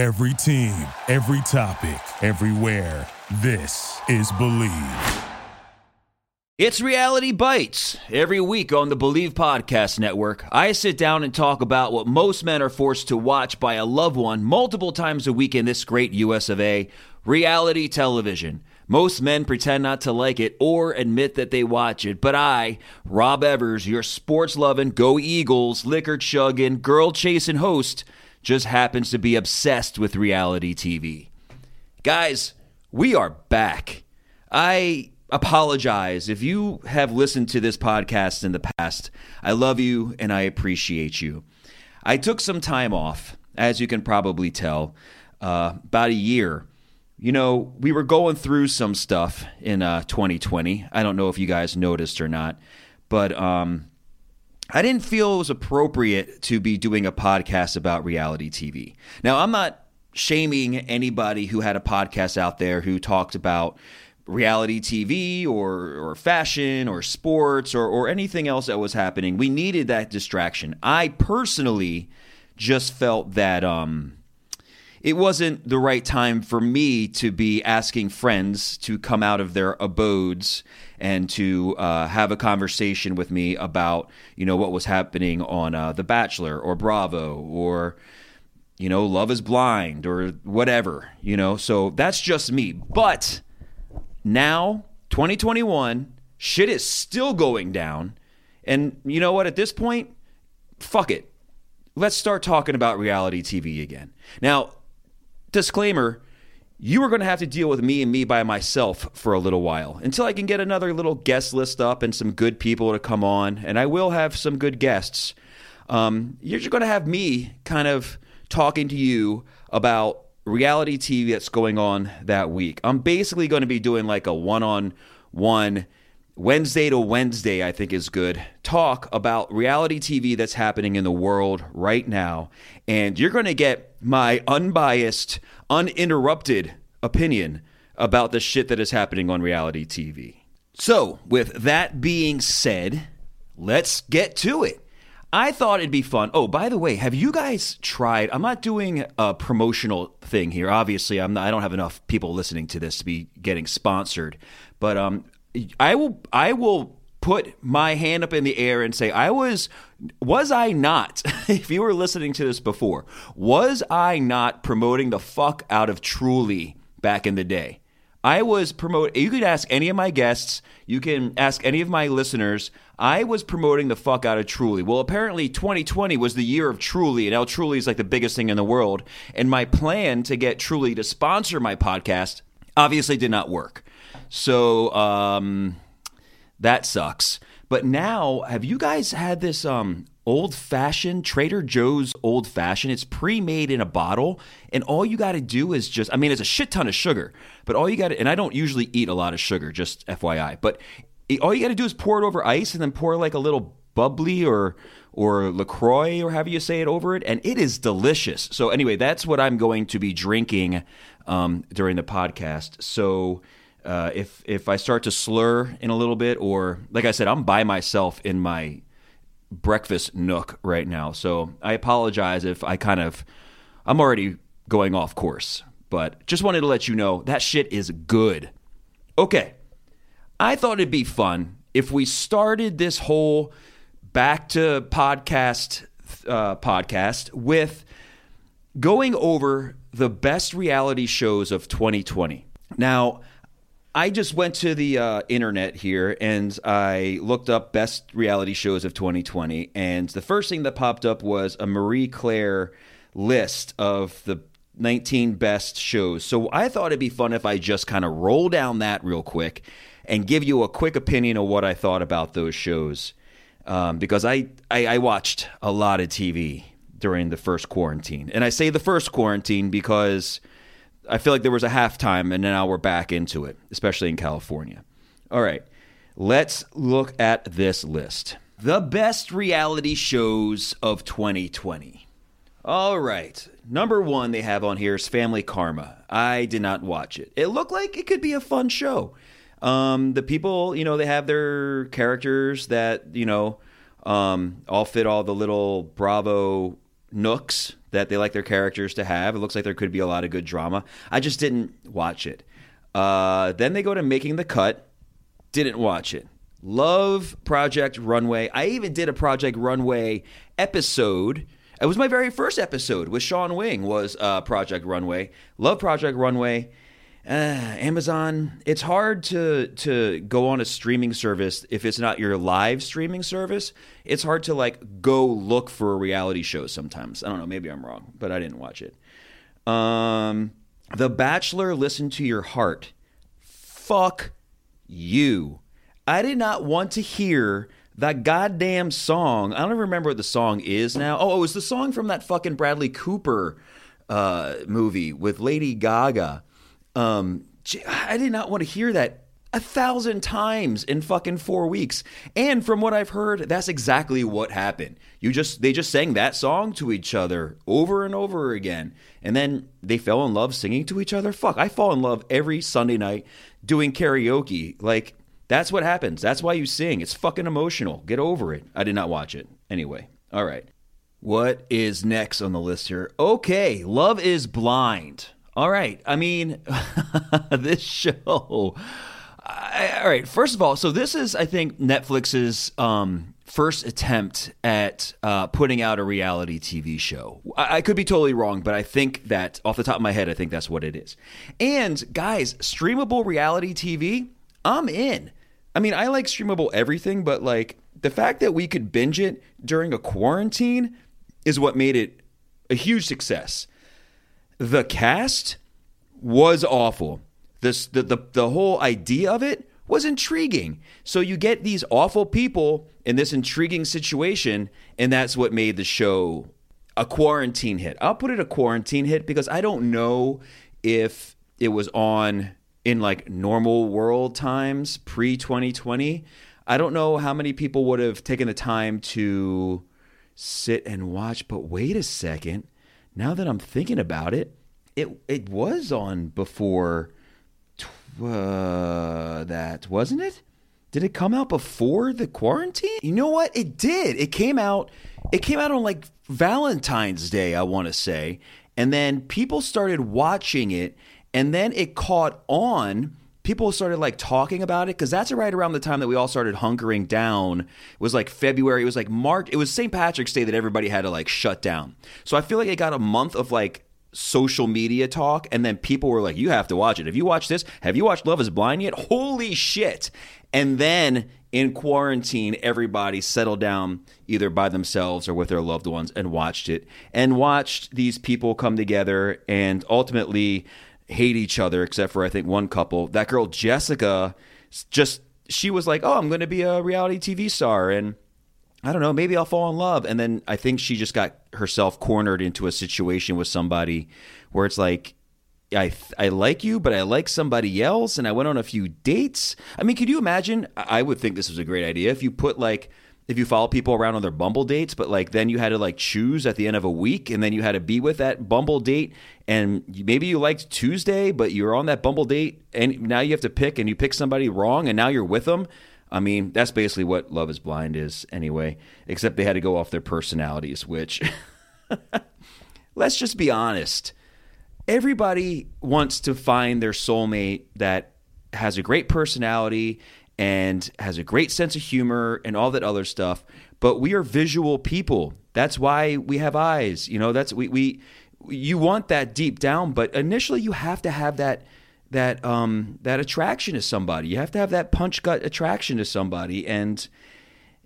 Every team, every topic, everywhere. This is Believe. It's Reality Bites. Every week on the Believe Podcast Network, I sit down and talk about what most men are forced to watch by a loved one multiple times a week in this great US of A reality television. Most men pretend not to like it or admit that they watch it, but I, Rob Evers, your sports loving, go Eagles, liquor chugging, girl chasing host, just happens to be obsessed with reality TV. Guys, we are back. I apologize if you have listened to this podcast in the past. I love you and I appreciate you. I took some time off, as you can probably tell, uh, about a year. You know, we were going through some stuff in uh, 2020. I don't know if you guys noticed or not, but um, I didn't feel it was appropriate to be doing a podcast about reality TV. Now, I'm not shaming anybody who had a podcast out there who talked about reality TV or or fashion or sports or or anything else that was happening. We needed that distraction. I personally just felt that um it wasn't the right time for me to be asking friends to come out of their abodes and to uh, have a conversation with me about you know what was happening on uh, The Bachelor or Bravo or you know Love Is Blind or whatever you know. So that's just me, but now 2021 shit is still going down. And you know what? At this point fuck it. Let's start talking about reality tv again. Now disclaimer you are going to have to deal with me and me by myself for a little while until I can get another little guest list up and some good people to come on. And I will have some good guests. Um, you're just going to have me kind of talking to you about reality TV that's going on that week. I'm basically going to be doing like a one on one Wednesday to Wednesday, I think is good. Talk about reality TV that's happening in the world right now. And you're going to get my unbiased, uninterrupted opinion about the shit that is happening on reality TV. So, with that being said, let's get to it. I thought it'd be fun. Oh, by the way, have you guys tried? I'm not doing a promotional thing here. Obviously, I'm not, I don't have enough people listening to this to be getting sponsored. But um, I will I will put my hand up in the air and say I was was I not if you were listening to this before was I not promoting the fuck out of Truly back in the day? I was promote you could ask any of my guests you can ask any of my listeners I was promoting the fuck out of Truly. Well apparently 2020 was the year of Truly and now Truly is like the biggest thing in the world and my plan to get Truly to sponsor my podcast obviously did not work so um, that sucks. But now, have you guys had this um, old fashioned Trader Joe's old fashioned? It's pre made in a bottle, and all you got to do is just, I mean, it's a shit ton of sugar, but all you got to, and I don't usually eat a lot of sugar, just FYI, but all you got to do is pour it over ice and then pour like a little bubbly or or LaCroix or however you say it over it, and it is delicious. So anyway, that's what I'm going to be drinking um, during the podcast. So uh, if if I start to slur in a little bit, or like I said, I'm by myself in my breakfast nook right now, so I apologize if I kind of I'm already going off course, but just wanted to let you know that shit is good. Okay, I thought it'd be fun if we started this whole back to podcast uh, podcast with going over the best reality shows of 2020. Now, I just went to the uh, internet here and I looked up best reality shows of 2020. And the first thing that popped up was a Marie Claire list of the 19 best shows. So I thought it'd be fun if I just kind of roll down that real quick and give you a quick opinion of what I thought about those shows. Um, because I, I, I watched a lot of TV during the first quarantine. And I say the first quarantine because I feel like there was a halftime and now we're back into it, especially in California. All right, let's look at this list. The best reality shows of 2020. All right, number one they have on here is Family Karma. I did not watch it. It looked like it could be a fun show. Um, the people, you know, they have their characters that, you know, um, all fit all the little Bravo nooks that they like their characters to have. It looks like there could be a lot of good drama. I just didn't watch it. Uh, then they go to Making the Cut. Didn't watch it. Love Project Runway. I even did a Project Runway episode. It was my very first episode with Sean Wing. Was uh, Project Runway. Love Project Runway. Uh, Amazon. It's hard to to go on a streaming service if it's not your live streaming service. It's hard to like go look for a reality show sometimes. I don't know. Maybe I'm wrong, but I didn't watch it. Um, The Bachelor. Listen to your heart. Fuck you. I did not want to hear that goddamn song. I don't even remember what the song is now. Oh, it was the song from that fucking Bradley Cooper uh, movie with Lady Gaga. Um, I did not want to hear that a thousand times in fucking four weeks. And from what I've heard, that's exactly what happened. You just they just sang that song to each other over and over again, and then they fell in love singing to each other. Fuck, I fall in love every Sunday night doing karaoke. Like that's what happens. That's why you sing. It's fucking emotional. Get over it. I did not watch it. Anyway, all right. What is next on the list here? Okay, Love is Blind. All right. I mean, this show. I, all right. First of all, so this is, I think, Netflix's um, first attempt at uh, putting out a reality TV show. I, I, could be totally wrong, but I think that off the top of my head, I think that's what it is. And guys, streamable reality TV, I'm in. I mean, I like streamable everything, but like the fact that we could binge it during a quarantine is what made it a huge success. The cast was awful. This the, the the whole idea of it was intriguing. So you get these awful people in this intriguing situation, and that's what made the show a quarantine hit. I'll put it a quarantine hit because I don't know if it was on in like normal world times pre 2020. I don't know how many people would have taken the time to sit and watch, but wait a second. Now that I'm thinking about it, it it was on before uh, that, wasn't it? Did it come out before the quarantine? You know what? It did. It came out it came out on like Valentine's Day, I want to say. And then people started watching it and then it caught on. People started like talking about it because that's right around the time that we all started hunkering down. It was like February. It was like March. It was St. Patrick's Day that everybody had to like shut down. So I feel like it got a month of like social media talk and then people were like you have to watch it. Have you watched this? Have you watched Love is Blind yet? Holy shit. And then in quarantine everybody settled down either by themselves or with their loved ones and watched it and watched these people come together and ultimately hate each other, except for I think one couple. That girl Jessica, just she was like, "Oh, I'm going to be a reality TV star," and I don't know, maybe I'll fall in love. And then I think she just got herself cornered into a situation with somebody where it's like, I I like you, but I like somebody else, and I went on a few dates. I mean, could you imagine? I would think this was a great idea if you put like if you follow people around on their Bumble dates, but like then you had to like choose at the end of a week and then you had to be with that Bumble date and maybe you liked Tuesday, but you're on that Bumble date and now you have to pick and you pick somebody wrong and now you're with them. I mean, that's basically what Love is Blind is anyway, except they had to go off their personalities, which let's just be honest. Everybody wants to find their soulmate that has a great personality and has a great sense of humor and all that other stuff. But we are visual people. That's why we have eyes. You know, that's we we you want that deep down, but initially you have to have that that um that attraction to somebody. You have to have that punch gut attraction to somebody and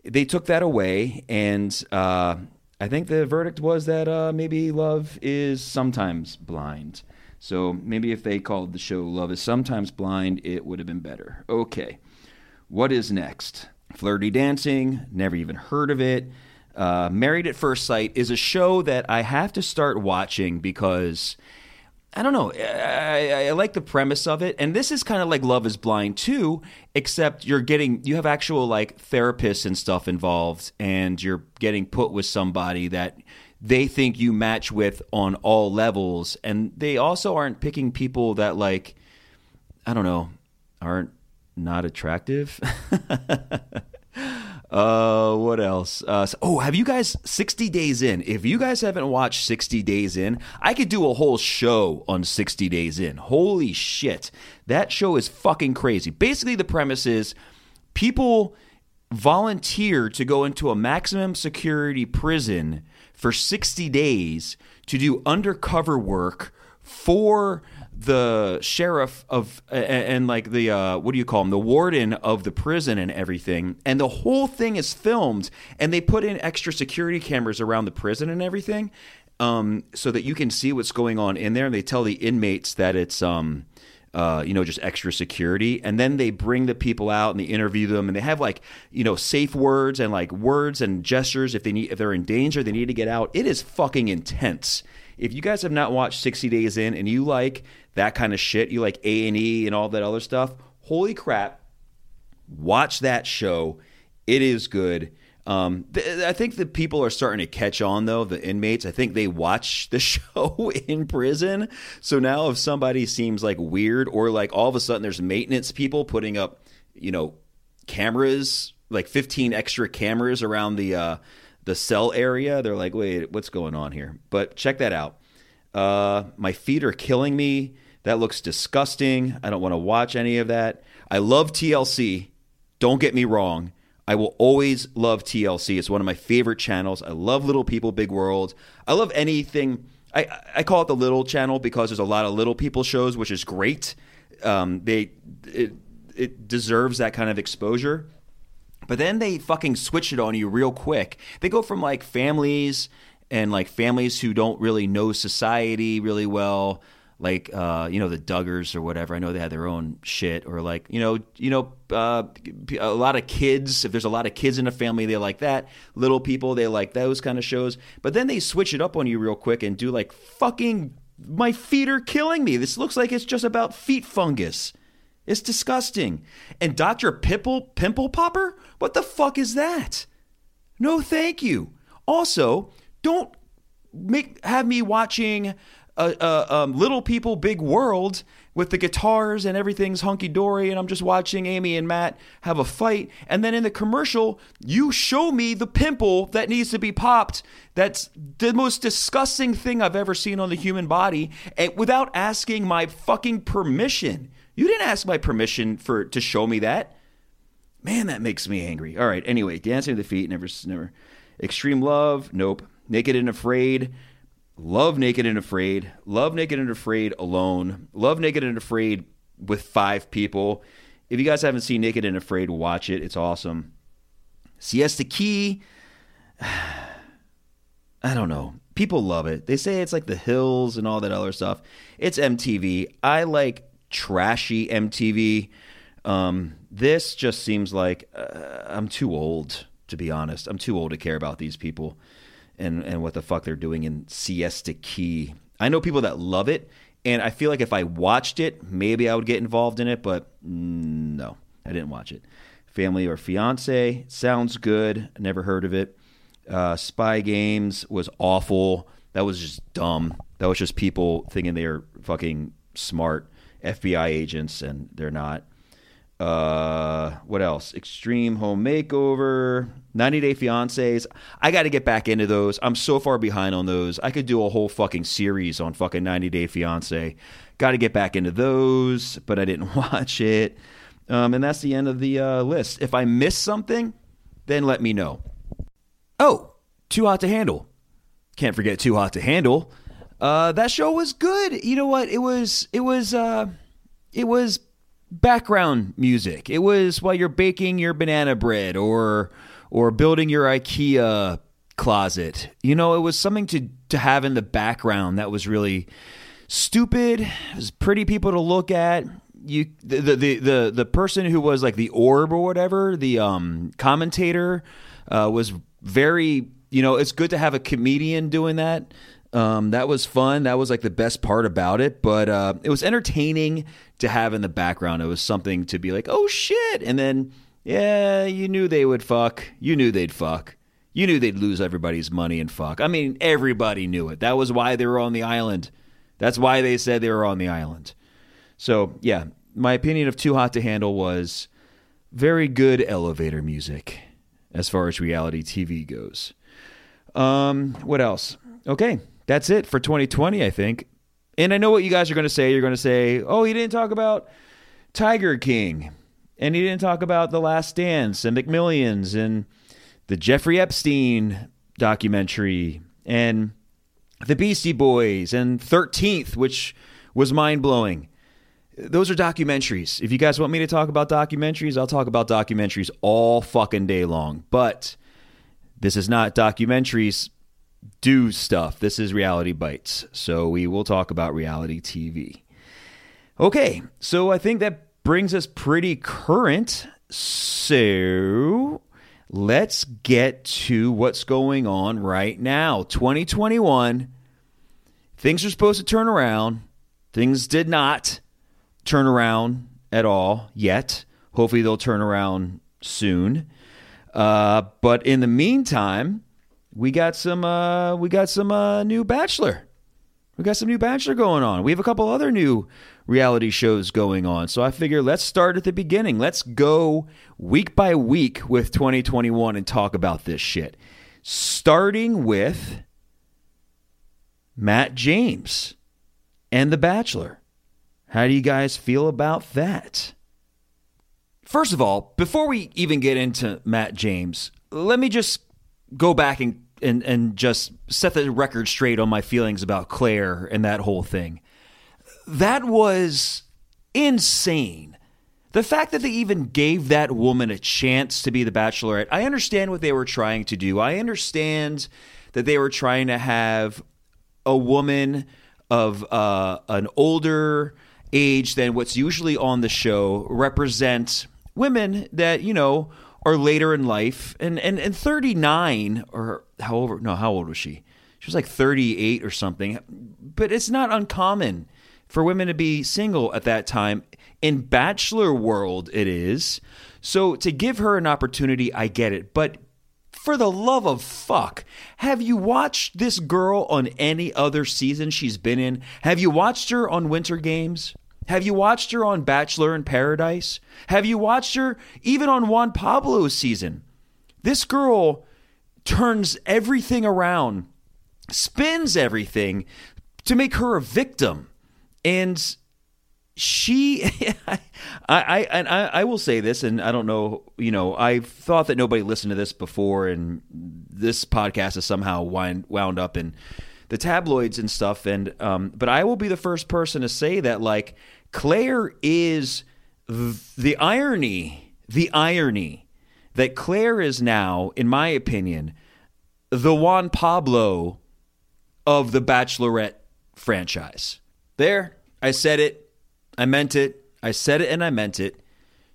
they took that away and uh I think the verdict was that uh, maybe love is sometimes blind. So maybe if they called the show Love is Sometimes Blind, it would have been better. Okay. What is next? Flirty Dancing, never even heard of it. Uh, Married at First Sight is a show that I have to start watching because I don't know. I, I, like the premise of it, and this is kind of like Love Is Blind too, except you're getting you have actual like therapists and stuff involved, and you're getting put with somebody that they think you match with on all levels, and they also aren't picking people that like I don't know aren't not attractive. Uh, what else? Uh, so- oh, have you guys 60 Days In? If you guys haven't watched 60 Days In, I could do a whole show on 60 Days In. Holy shit. That show is fucking crazy. Basically, the premise is people volunteer to go into a maximum security prison for 60 days to do undercover work for the sheriff of and, and like the uh, what do you call him the warden of the prison and everything and the whole thing is filmed and they put in extra security cameras around the prison and everything um, so that you can see what's going on in there and they tell the inmates that it's um, uh, you know, just extra security. And then they bring the people out and they interview them and they have like, you know, safe words and like words and gestures if they need if they're in danger, they need to get out. It is fucking intense. If you guys have not watched 60 Days In and you like that kind of shit, you like A&E and all that other stuff, holy crap, watch that show. It is good. Um, th- I think the people are starting to catch on, though. The inmates, I think they watch the show in prison. So now, if somebody seems like weird, or like all of a sudden there's maintenance people putting up, you know, cameras, like 15 extra cameras around the uh, the cell area, they're like, wait, what's going on here? But check that out. Uh, my feet are killing me. That looks disgusting. I don't want to watch any of that. I love TLC. Don't get me wrong. I will always love TLC. It's one of my favorite channels. I love Little People, Big World. I love anything. I, I call it the Little Channel because there's a lot of Little People shows, which is great. Um, they it, it deserves that kind of exposure. But then they fucking switch it on you real quick. They go from like families and like families who don't really know society really well, like uh, you know the Duggars or whatever. I know they had their own shit, or like you know you know uh, a lot of kids. If there's a lot of kids in a family, they like that. Little people, they like those kind of shows. But then they switch it up on you real quick and do like fucking. My feet are killing me. This looks like it's just about feet fungus. It's disgusting. And Dr. Pimple Pimple Popper? What the fuck is that? No, thank you. Also, don't make have me watching uh, uh, um, Little People Big World with the guitars and everything's hunky dory, and I'm just watching Amy and Matt have a fight. And then in the commercial, you show me the pimple that needs to be popped. That's the most disgusting thing I've ever seen on the human body, and without asking my fucking permission. You didn't ask my permission for to show me that. Man, that makes me angry. All right. Anyway, dancing to the feet, never, never. Extreme love, nope. Naked and afraid, love naked and afraid. Love naked and afraid alone. Love naked and afraid with five people. If you guys haven't seen Naked and Afraid, watch it. It's awesome. Siesta Key. I don't know. People love it. They say it's like the hills and all that other stuff. It's MTV. I like trashy MTV. Um, this just seems like uh, I'm too old to be honest. I'm too old to care about these people and and what the fuck they're doing in Siesta Key. I know people that love it, and I feel like if I watched it, maybe I would get involved in it, but no, I didn't watch it. Family or Fiance sounds good. Never heard of it. Uh, Spy Games was awful. That was just dumb. That was just people thinking they're fucking smart FBI agents, and they're not. Uh, what else? Extreme Home Makeover, 90 Day Fiancés. I got to get back into those. I'm so far behind on those. I could do a whole fucking series on fucking 90 Day Fiancé. Got to get back into those, but I didn't watch it. Um, and that's the end of the uh, list. If I miss something, then let me know. Oh, Too Hot to Handle. Can't forget Too Hot to Handle. Uh, that show was good. You know what? It was. It was. Uh, it was background music. It was while you're baking your banana bread or or building your IKEA closet. You know, it was something to to have in the background that was really stupid. It was pretty people to look at. You the the the the, the person who was like the orb or whatever, the um commentator uh, was very, you know, it's good to have a comedian doing that. Um, that was fun. That was like the best part about it. But uh, it was entertaining to have in the background. It was something to be like, oh shit. And then, yeah, you knew they would fuck. You knew they'd fuck. You knew they'd lose everybody's money and fuck. I mean, everybody knew it. That was why they were on the island. That's why they said they were on the island. So, yeah, my opinion of Too Hot to Handle was very good elevator music. as far as reality TV goes. Um, what else? Okay, that's it for 2020, I think. And I know what you guys are going to say. You're going to say, "Oh, he didn't talk about Tiger King, and he didn't talk about The Last Dance and McMillions and the Jeffrey Epstein documentary and the Beastie Boys and 13th, which was mind blowing." Those are documentaries. If you guys want me to talk about documentaries, I'll talk about documentaries all fucking day long. But this is not documentaries do stuff. This is Reality Bites. So we will talk about reality TV. Okay, so I think that brings us pretty current. So let's get to what's going on right now. 2021, things are supposed to turn around. Things did not turn around at all yet. Hopefully, they'll turn around soon. Uh, but in the meantime, we got some uh, we got some uh, new Bachelor. We got some new Bachelor going on. We have a couple other new reality shows going on. So I figure let's start at the beginning. Let's go week by week with 2021 and talk about this shit. Starting with Matt James and The Bachelor. How do you guys feel about that? First of all, before we even get into Matt James, let me just go back and and and just set the record straight on my feelings about Claire and that whole thing. That was insane. The fact that they even gave that woman a chance to be the bachelorette, I understand what they were trying to do. I understand that they were trying to have a woman of uh, an older age than what's usually on the show represent women that, you know, are later in life and and, and 39 or however no how old was she she was like 38 or something but it's not uncommon for women to be single at that time in bachelor world it is so to give her an opportunity i get it but for the love of fuck, have you watched this girl on any other season she's been in? Have you watched her on Winter Games? Have you watched her on Bachelor in Paradise? Have you watched her even on Juan Pablo's season? This girl turns everything around, spins everything to make her a victim. And she I, I and I, I will say this and I don't know, you know, I thought that nobody listened to this before and this podcast is somehow wind, wound up in the tabloids and stuff and um but I will be the first person to say that like Claire is the irony, the irony that Claire is now, in my opinion, the Juan Pablo of the Bachelorette franchise. There, I said it, I meant it, I said it and I meant it.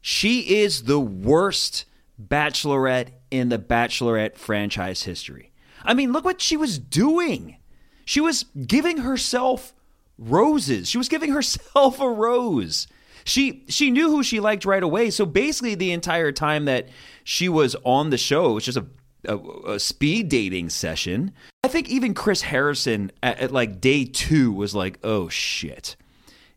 She is the worst Bachelorette in the Bachelorette franchise history. I mean, look what she was doing. She was giving herself roses. She was giving herself a rose. She she knew who she liked right away. So basically, the entire time that she was on the show, it was just a a, a, speed dating session. I think even Chris Harrison at, at, like day two was like, "Oh shit,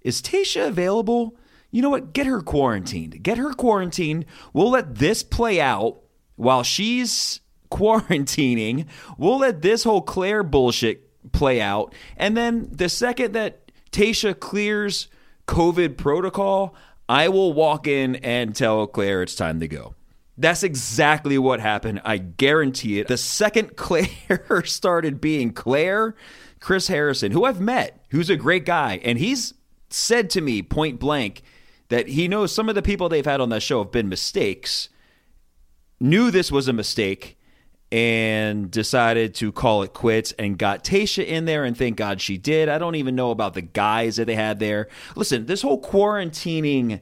is Tayshia available? You know what? Get her quarantined. Get her quarantined. We'll let this play out while she's quarantining. We'll let this whole Claire bullshit play out. And then the second that Tayshia clears COVID protocol, I will walk in and tell Claire it's time to go. That's exactly what happened. I guarantee it. The second Claire started being Claire, Chris Harrison, who I've met, who's a great guy, and he's said to me point blank that he knows some of the people they've had on that show have been mistakes, knew this was a mistake, and decided to call it quits and got Tayshia in there and thank God she did. I don't even know about the guys that they had there. Listen, this whole quarantining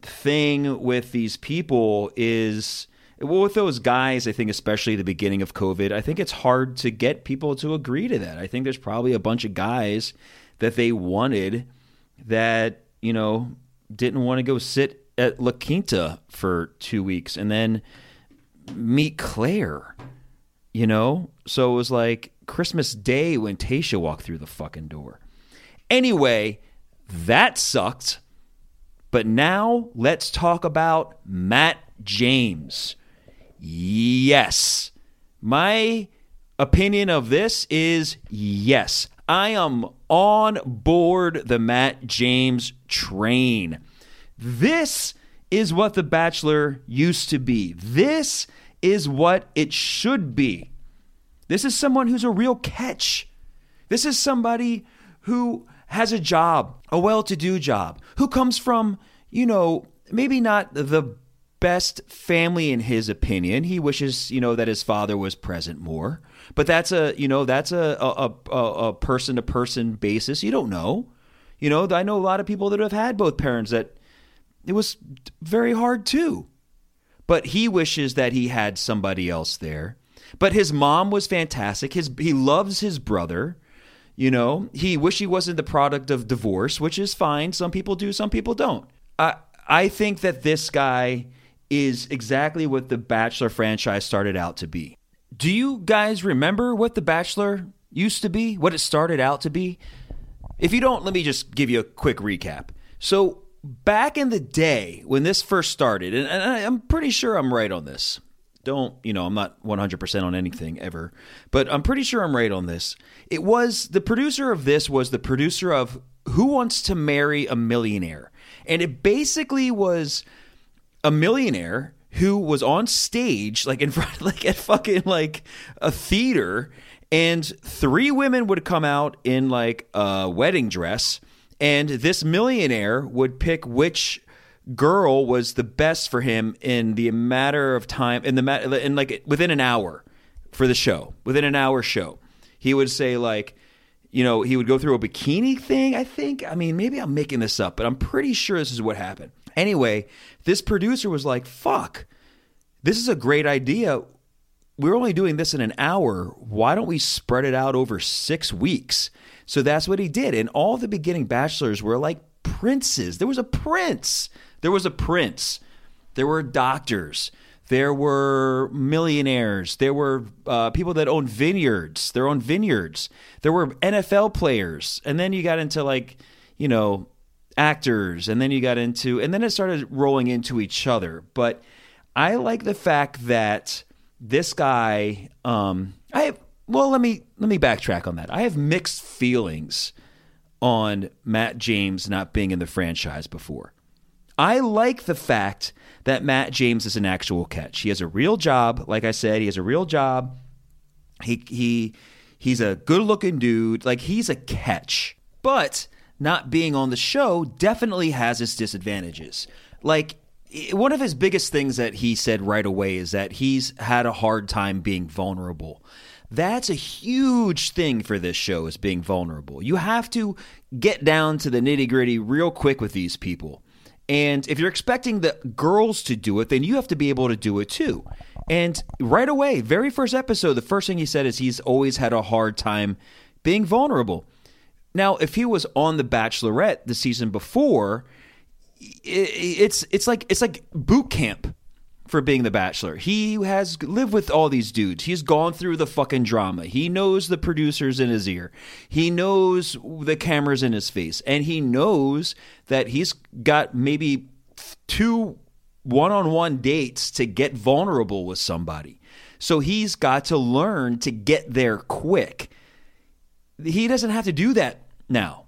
thing with these people is well with those guys, I think especially the beginning of COVID, I think it's hard to get people to agree to that. I think there's probably a bunch of guys that they wanted that, you know, didn't want to go sit at La Quinta for 2 weeks and then meet Clare you know? So it was like Christmas Day when Tayshia walked through the fucking door. Anyway, that sucked. But now let's talk about Matt James. Yes. My opinion of this is yes. I am on board the Matt James train. This is what The Bachelor used to be. This is what it should be. This is someone who's a real catch. This is somebody who has a job, a well to do job, who comes from, you know, maybe not the best family in his opinion. He wishes, you know, that his father was present more. But that's a, you know, that's a a person to person basis. You don't know. You know, I know a lot of people that have had both parents that it was very hard too. But he wishes that he had somebody else there. But his mom was fantastic. His he loves his brother. You know, he wish he wasn't the product of divorce, which is fine. Some people do, some people don't. I I think that this guy is exactly what the Bachelor franchise started out to be. Do you guys remember what the Bachelor used to be? What it started out to be? If you don't, let me just give you a quick recap. So, back in the day when this first started, and, I'm pretty sure I'm right on this. Don't, you know, I'm not 100% on anything ever, but I'm pretty sure I'm right on this. It was the producer of this was the producer of Who Wants to Marry a Millionaire. And it basically was a millionaire who was on stage, like in front, like at fucking like a theater, and three women would come out in like a wedding dress and this millionaire would pick which girl was the best for him in the matter of time in the matter, in like within an hour for the show within an hour show. He would say like you know he would go through a bikini thing i think. I mean maybe i'm making this up but i'm pretty sure this is what happened. Anyway this producer was like fuck this is a great idea. We're only doing this in an hour. Why don't we spread it out over six weeks so that's what he did. And all the beginning bachelors were like princes. There was a prince. There was a prince. There were doctors. There were millionaires. There were uh, people that owned vineyards. Their own vineyards. There were NFL players. And then you got into like, you know, actors. And then you got into, and then it started rolling into each other. But I like the fact that this guy, um, I have, well, let me let me backtrack on that. I have mixed feelings on Matt James not being in the franchise before. I like the fact that Matt James is an actual catch. He has a real job, like I said, he has a real job. He he he's a good-looking dude, like he's a catch. But not being on the show definitely has its disadvantages. Like one of his biggest things that he said right away is that he's had a hard time being vulnerable. That's a huge thing for this show is being vulnerable. You have to get down to the nitty gritty real quick with these people. And if you're expecting the girls to do it, then you have to be able to do it too. And right away, very first episode, the first thing he said is he's always had a hard time being vulnerable. Now, if he was on The Bachelorette the season before, it's it's like it's like boot camp for being the bachelor. He has lived with all these dudes. He's gone through the fucking drama. He knows the producers in his ear. He knows the cameras in his face. And he knows that he's got maybe two one-on-one dates to get vulnerable with somebody. So he's got to learn to get there quick. He doesn't have to do that now.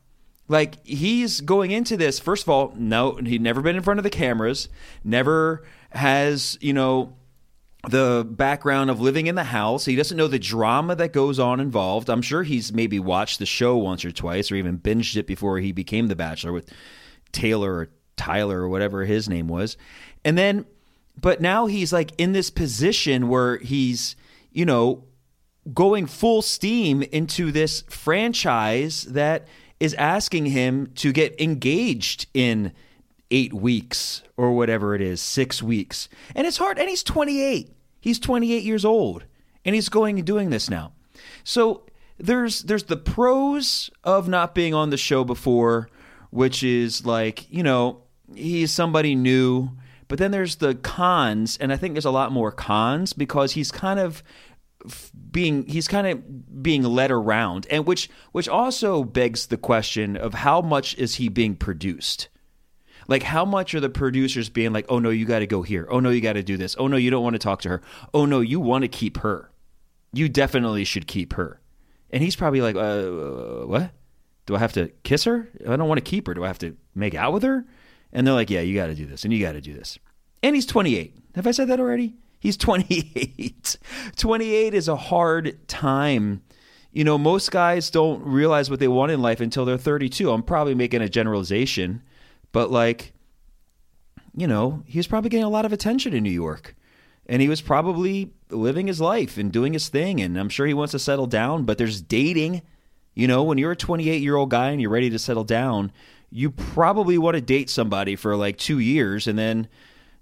Like he's going into this, first of all, no, he'd never been in front of the cameras, never has, you know, the background of living in the house. He doesn't know the drama that goes on involved. I'm sure he's maybe watched the show once or twice or even binged it before he became the bachelor with Taylor or Tyler or whatever his name was. And then but now he's like in this position where he's, you know, going full steam into this franchise that is asking him to get engaged in eight weeks or whatever it is, six weeks. And it's hard. And he's 28. He's 28 years old and he's going and doing this now. So there's there's the pros of not being on the show before, which is like, you know, he's somebody new. But then there's the cons, and I think there's a lot more cons because he's kind of being he's kind of being led around and which which also begs the question of how much is he being produced Like, how much are the producers being like, oh no, you got to go here. Oh no, you got to do this. Oh no, you don't want to talk to her. Oh no, you want to keep her. You definitely should keep her. And he's probably like, uh, what? Do I have to kiss her? I don't want to keep her. Do I have to make out with her? And they're like, yeah, you got to do this and you got to do this. And he's 28. Have I said that already? He's 28. 28 is a hard time. You know, most guys don't realize what they want in life until they're 32. I'm probably making a generalization, but like, you know, he was probably getting a lot of attention in New York. And he was probably living his life and doing his thing. And I'm sure he wants to settle down, but there's dating. You know, when you're a 28 year old guy and you're ready to settle down, you probably want to date somebody for like two years. And then,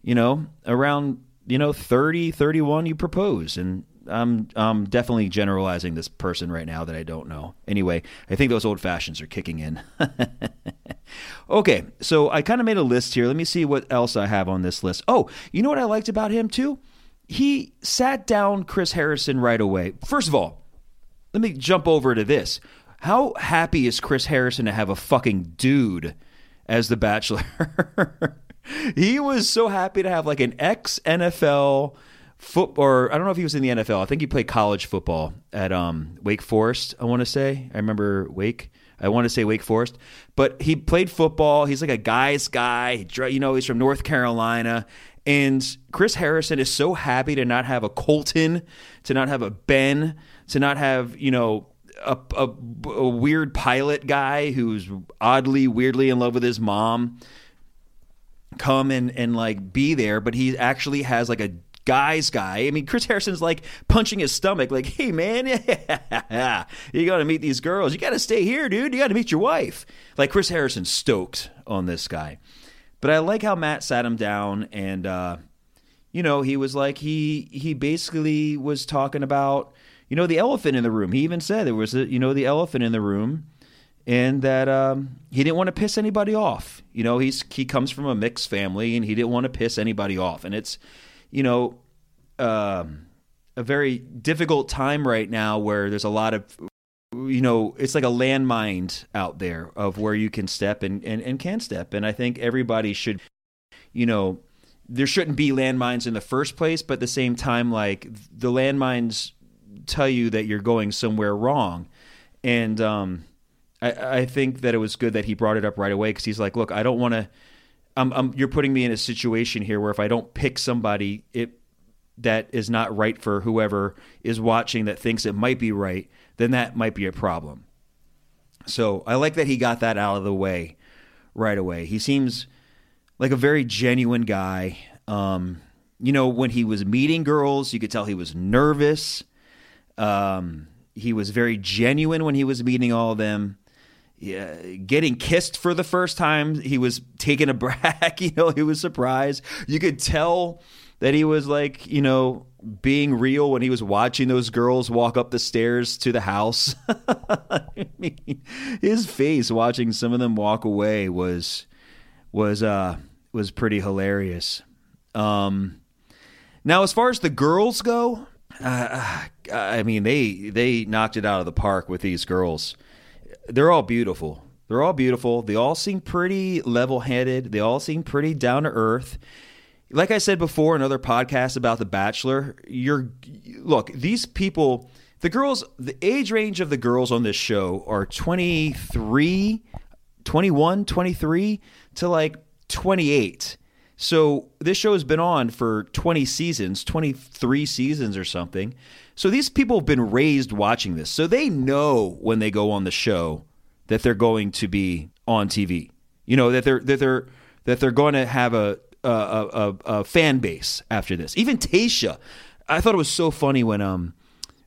you know, around you know 30 31 you propose and I'm I'm definitely generalizing this person right now that I don't know. Anyway, I think those old fashions are kicking in. okay, so I kind of made a list here. Let me see what else I have on this list. Oh, you know what I liked about him too? He sat down Chris Harrison right away. First of all, let me jump over to this. How happy is Chris Harrison to have a fucking dude as the bachelor? he was so happy to have like an ex NFL foot or I don't know if he was in the NFL. I think he played college football at um, Wake Forest. I want to say. I remember Wake. I want to say Wake Forest, but he played football. He's like a guy's guy. You know, he's from North Carolina. And Chris Harrison is so happy to not have a Colton, to not have a Ben, to not have, you know, a, a, a weird pilot guy who's oddly, weirdly in love with his mom come and and like be there, but he actually has like a guy's guy. I mean, Chris Harrison's like punching his stomach, like, "Hey, man, you got to meet these girls. You got to stay here, dude. You got to meet your wife." Like Chris Harrison's stoked on this guy, but I like how Matt sat him down and, uh, you know, he was like he he basically was talking about you know the elephant in the room. He even said there was a you know the elephant in the room and that um, he didn't want to piss anybody off. You know, he's he comes from a mixed family, and he didn't want to piss anybody off. And it's, you know, um, a very difficult time right now where there's a lot of, you know, it's like a landmine out there of where you can step and, and, and can step. And I think everybody should, you know, there shouldn't be landmines in the first place, but at the same time, like the landmines tell you that you're going somewhere wrong. And, um, I, I think that it was good that he brought it up right away because he's like, look, I don't want to. I'm, I'm, you're putting me in a situation here where if I don't pick somebody, it that is not right for whoever is watching that thinks it might be right, then that might be a problem. So I like that he got that out of the way right away. He seems like a very genuine guy. Um, you know, when he was meeting girls, you could tell he was nervous. Um, he was very genuine when he was meeting all of them yeah, getting kissed for the first time. He was taken aback. You know, he was surprised. You could tell that he was like, you know, being real when he was watching those girls walk up the stairs to the house. I mean, his face watching some of them walk away was was uh was pretty hilarious. Um, now, as far as the girls go, uh, I mean they they knocked it out of the park with these girls they're all beautiful. They're all beautiful. They all seem pretty level headed. They all seem pretty down to earth. Like I said before in other podcasts about The Bachelor, you're look, these people, the girls, the age range of the girls on this show are 23, 21, 23 to like 28. So this show has been on for 20 seasons, 23 seasons or something. So these people have been raised watching this. So they know when they go on the show that they're going to be on TV. You know that they're that they're that they're going to have a a, a, a fan base after this. Even Tayshia, I thought it was so funny when um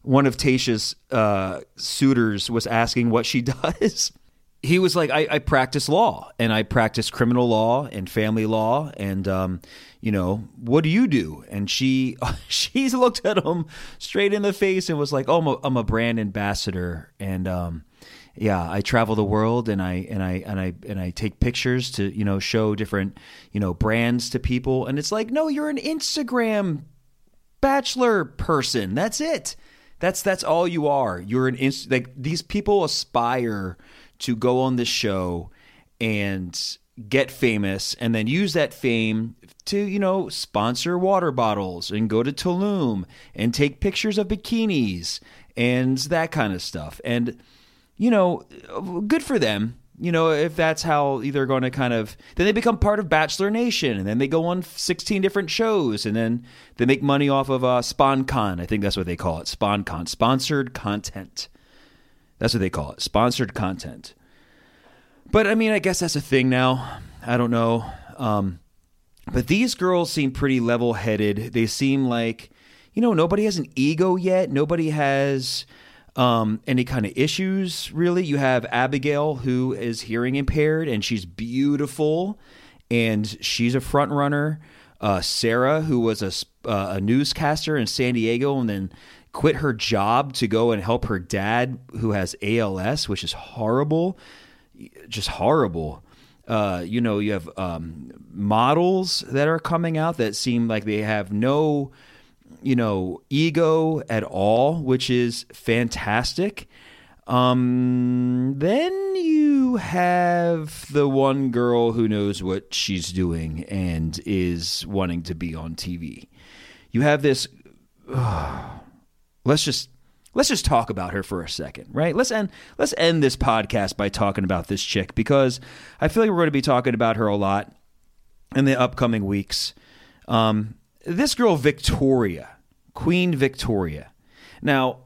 one of Tayshia's uh, suitors was asking what she does he was like, I, I, practice law and I practice criminal law and family law. And, um, you know, what do you do? And she, she looked at him straight in the face and was like, Oh, I'm a, I'm a brand ambassador. And, um, yeah, I travel the world and I, and I, and I, and I take pictures to, you know, show different, you know, brands to people. And it's like, no, you're an Instagram bachelor person. That's it. That's, that's all you are. You're an inst- like these people aspire to go on this show and get famous and then use that fame to, you know, sponsor water bottles and go to Tulum and take pictures of bikinis and that kind of stuff. And, you know, good for them. You know, if that's how they're going to kind of, then they become part of Bachelor Nation, and then they go on 16 different shows, and then they make money off of uh, SponCon. I think that's what they call it SponCon, sponsored content. That's what they call it, sponsored content. But I mean, I guess that's a thing now. I don't know. Um, but these girls seem pretty level headed. They seem like, you know, nobody has an ego yet. Nobody has um, any kind of issues, really. You have Abigail, who is hearing impaired, and she's beautiful, and she's a front runner. Uh, Sarah, who was a, uh, a newscaster in San Diego, and then quit her job to go and help her dad, who has ALS, which is horrible, just horrible uh, you know, you have um, models that are coming out that seem like they have no, you know, ego at all, which is fantastic. Um, then you have the one girl who knows what she's doing and is wanting to be on TV. You have this. Uh, let's just let's just talk about her for a second, right? Let's end let's end this podcast by talking about this chick because I feel like we're going to be talking about her a lot in the upcoming weeks. Um, this girl Victoria, Queen Victoria. Now,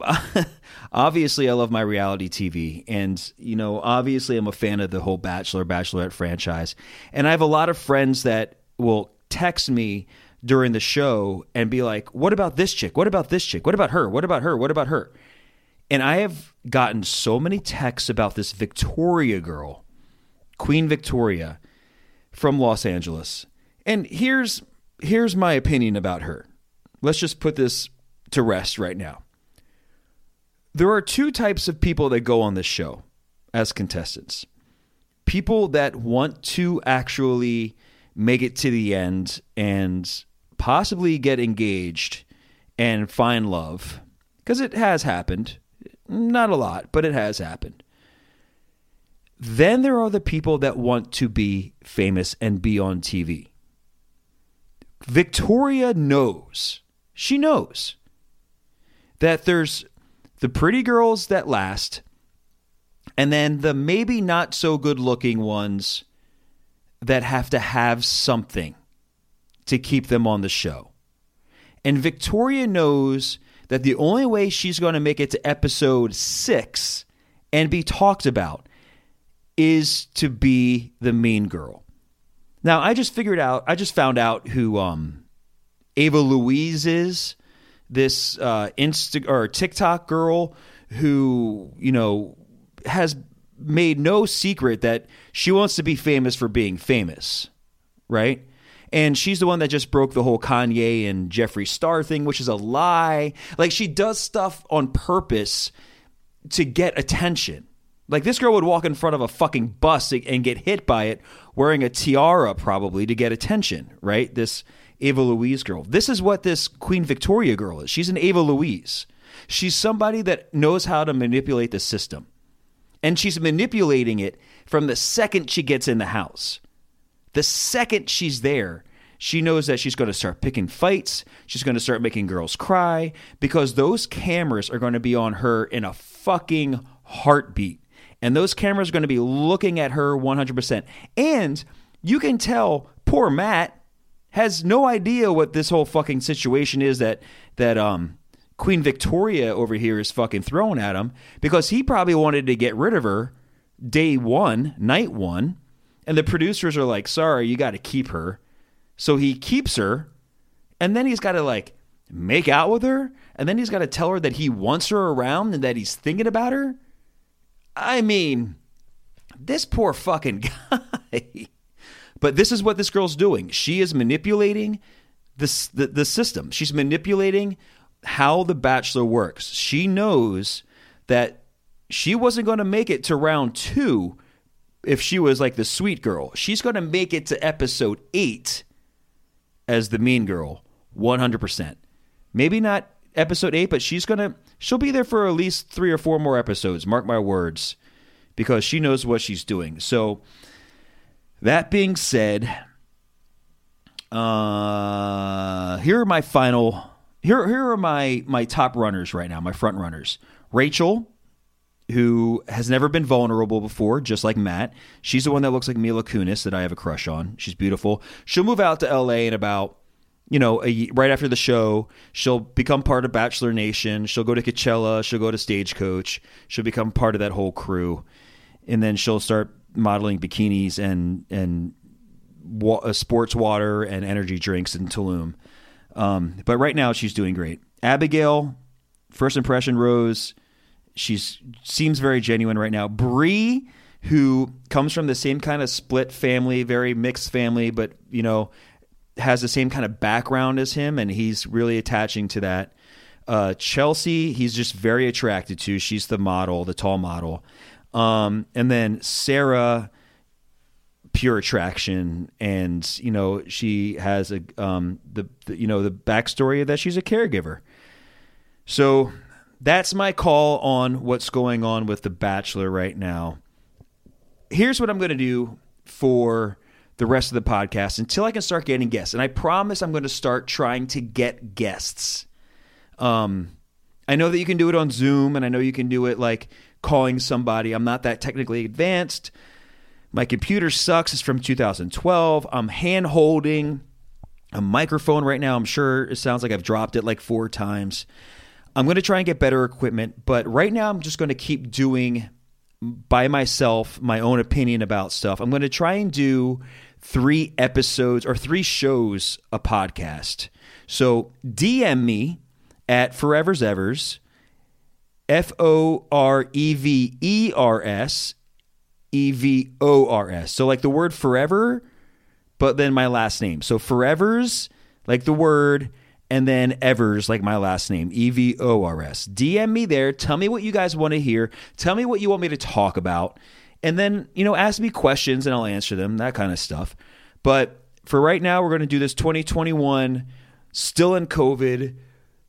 obviously, I love my reality TV, and you know, obviously, I'm a fan of the whole Bachelor Bachelorette franchise, and I have a lot of friends that will text me during the show and be like, what about this chick? What about this chick? What about her? What about her? What about her? And I have gotten so many texts about this Victoria girl, Queen Victoria from Los Angeles. And here's here's my opinion about her. Let's just put this to rest right now. There are two types of people that go on this show as contestants. People that want to actually make it to the end and possibly get engaged and find love because it has happened. Not a lot, but it has happened. Then there are the people that want to be famous and be on TV. Victoria knows, she knows that there's the pretty girls that last, and then the maybe not so good looking ones that have to have something to keep them on the show. And Victoria knows that the only way she's going to make it to episode six and be talked about is to be the mean girl. Now, I just figured out, I just found out who um, Ava Louise is, this uh, Insta or TikTok girl who, you know, has made no secret that she wants to be famous for being famous, right? And she's the one that just broke the whole Kanye and Jeffree Star thing, which is a lie. Like she does stuff on purpose to get attention. Like this girl would walk in front of a fucking bus and get hit by it wearing a tiara probably to get attention, right? This Ava Louise girl. This is what this Queen Victoria girl is. She's an Ava Louise. She's somebody that knows how to manipulate the system. And she's manipulating it from the second she gets in the house. The second she's there, she knows that she's going to start picking fights. She's going to start making girls cry because those cameras are going to be on her in a fucking heartbeat. And those cameras are going to be looking at her 100%. And you can tell poor Matt has no idea what this whole fucking situation is that that um Queen Victoria over here is fucking throwing at him because he probably wanted to get rid of her day 1, night 1 and the producers are like, sorry, you got to keep her. So he keeps her. And then he's got to like make out with her. And then he's got to tell her that he wants her around and that he's thinking about her. I mean, this poor fucking guy. but this is what this girl's doing. She is manipulating this, the, the system. She's manipulating how the Bachelor works. She knows that she wasn't going to make it to round two if she was like the sweet girl. She's going to make it to episode eight as the mean girl, 100%. Maybe not episode eight, but she's going to, she'll be there for at least three or four more episodes. Mark my words. because she knows what she's doing. So, that being said, uh, here are my final. Here, here are my my top runners right now. My front runners: Rachel, who has never been vulnerable before, just like Matt. She's the one that looks like Mila Kunis that I have a crush on. She's beautiful. She'll move out to LA in about you know, a, right after the show, she'll become part of Bachelor Nation. She'll go to Coachella. She'll go to Stagecoach. She'll become part of that whole crew, and then she'll start modeling bikinis and and wa- uh, sports water and energy drinks in Tulum. Um, but right now, she's doing great. Abigail, first impression, Rose. She's seems very genuine right now. Bri, who comes from the same kind of split family, very mixed family, but you know has the same kind of background as him, and he's really attaching to that. Uh, Chelsea, he's just very attracted to. She's the model, the tall model. Um, and then Sarah, pure attraction, and you know she has a um, the, the you know the backstory that she's a caregiver. So that's my call on what's going on with The Bachelor right now. Here's what I'm going to do for the rest of the podcast until I can start getting guests. And I promise I'm going to start trying to get guests. Um, I know that you can do it on Zoom, and I know you can do it like calling somebody. I'm not that technically advanced. My computer sucks. It's from 2012. I'm hand holding a microphone right now. I'm sure it sounds like I've dropped it like four times. I'm going to try and get better equipment, but right now I'm just going to keep doing by myself my own opinion about stuff. I'm going to try and do three episodes or three shows a podcast. So DM me at Forever's Evors, F O R E V E R S E V O R S. So like the word forever, but then my last name. So Forever's like the word and then Evors, like my last name, E V O R S. DM me there. Tell me what you guys want to hear. Tell me what you want me to talk about. And then, you know, ask me questions and I'll answer them, that kind of stuff. But for right now, we're going to do this 2021, still in COVID.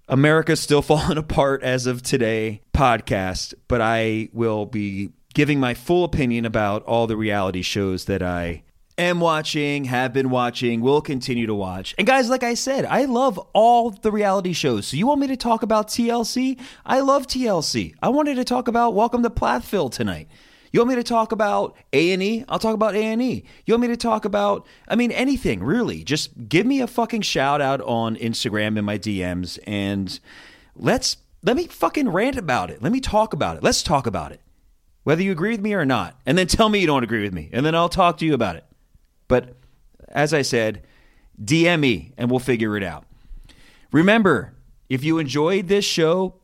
America's still falling apart as of today podcast, but I will be giving my full opinion about all the reality shows that I am watching, have been watching, will continue to watch. And guys, like I said, I love all the reality shows. So you want me to talk about TLC? I love TLC. I wanted to talk about Welcome to Plathville tonight. You want me to talk about A&E? I'll talk about A&E. You want me to talk about I mean anything, really. Just give me a fucking shout out on Instagram in my DMs and let's let me fucking rant about it. Let me talk about it. Let's talk about it. Whether you agree with me or not. And then tell me you don't agree with me. And then I'll talk to you about it. But as I said, DM me and we'll figure it out. Remember, if you enjoyed this show,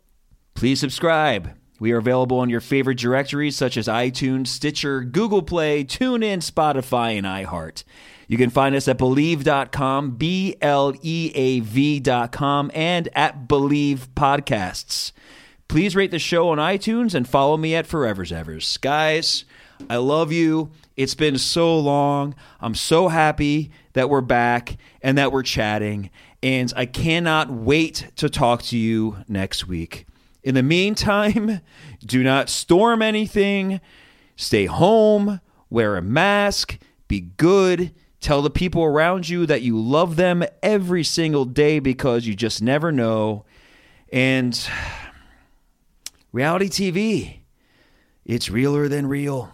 please subscribe. We are available on your favorite directories such as iTunes, Stitcher, Google Play, TuneIn, Spotify, and iHeart. You can find us at Bleav.com, B L E A V.com, and at Bleav Podcasts. Please rate the show on iTunes and follow me at Forever's Evors. Guys, I love you. It's been so long. I'm so happy that we're back and that we're chatting. And I cannot wait to talk to you next week. In the meantime, do not storm anything. Stay home, wear a mask, be good. Tell the people around you that you love them every single day because you just never know. And reality TV, it's realer than real.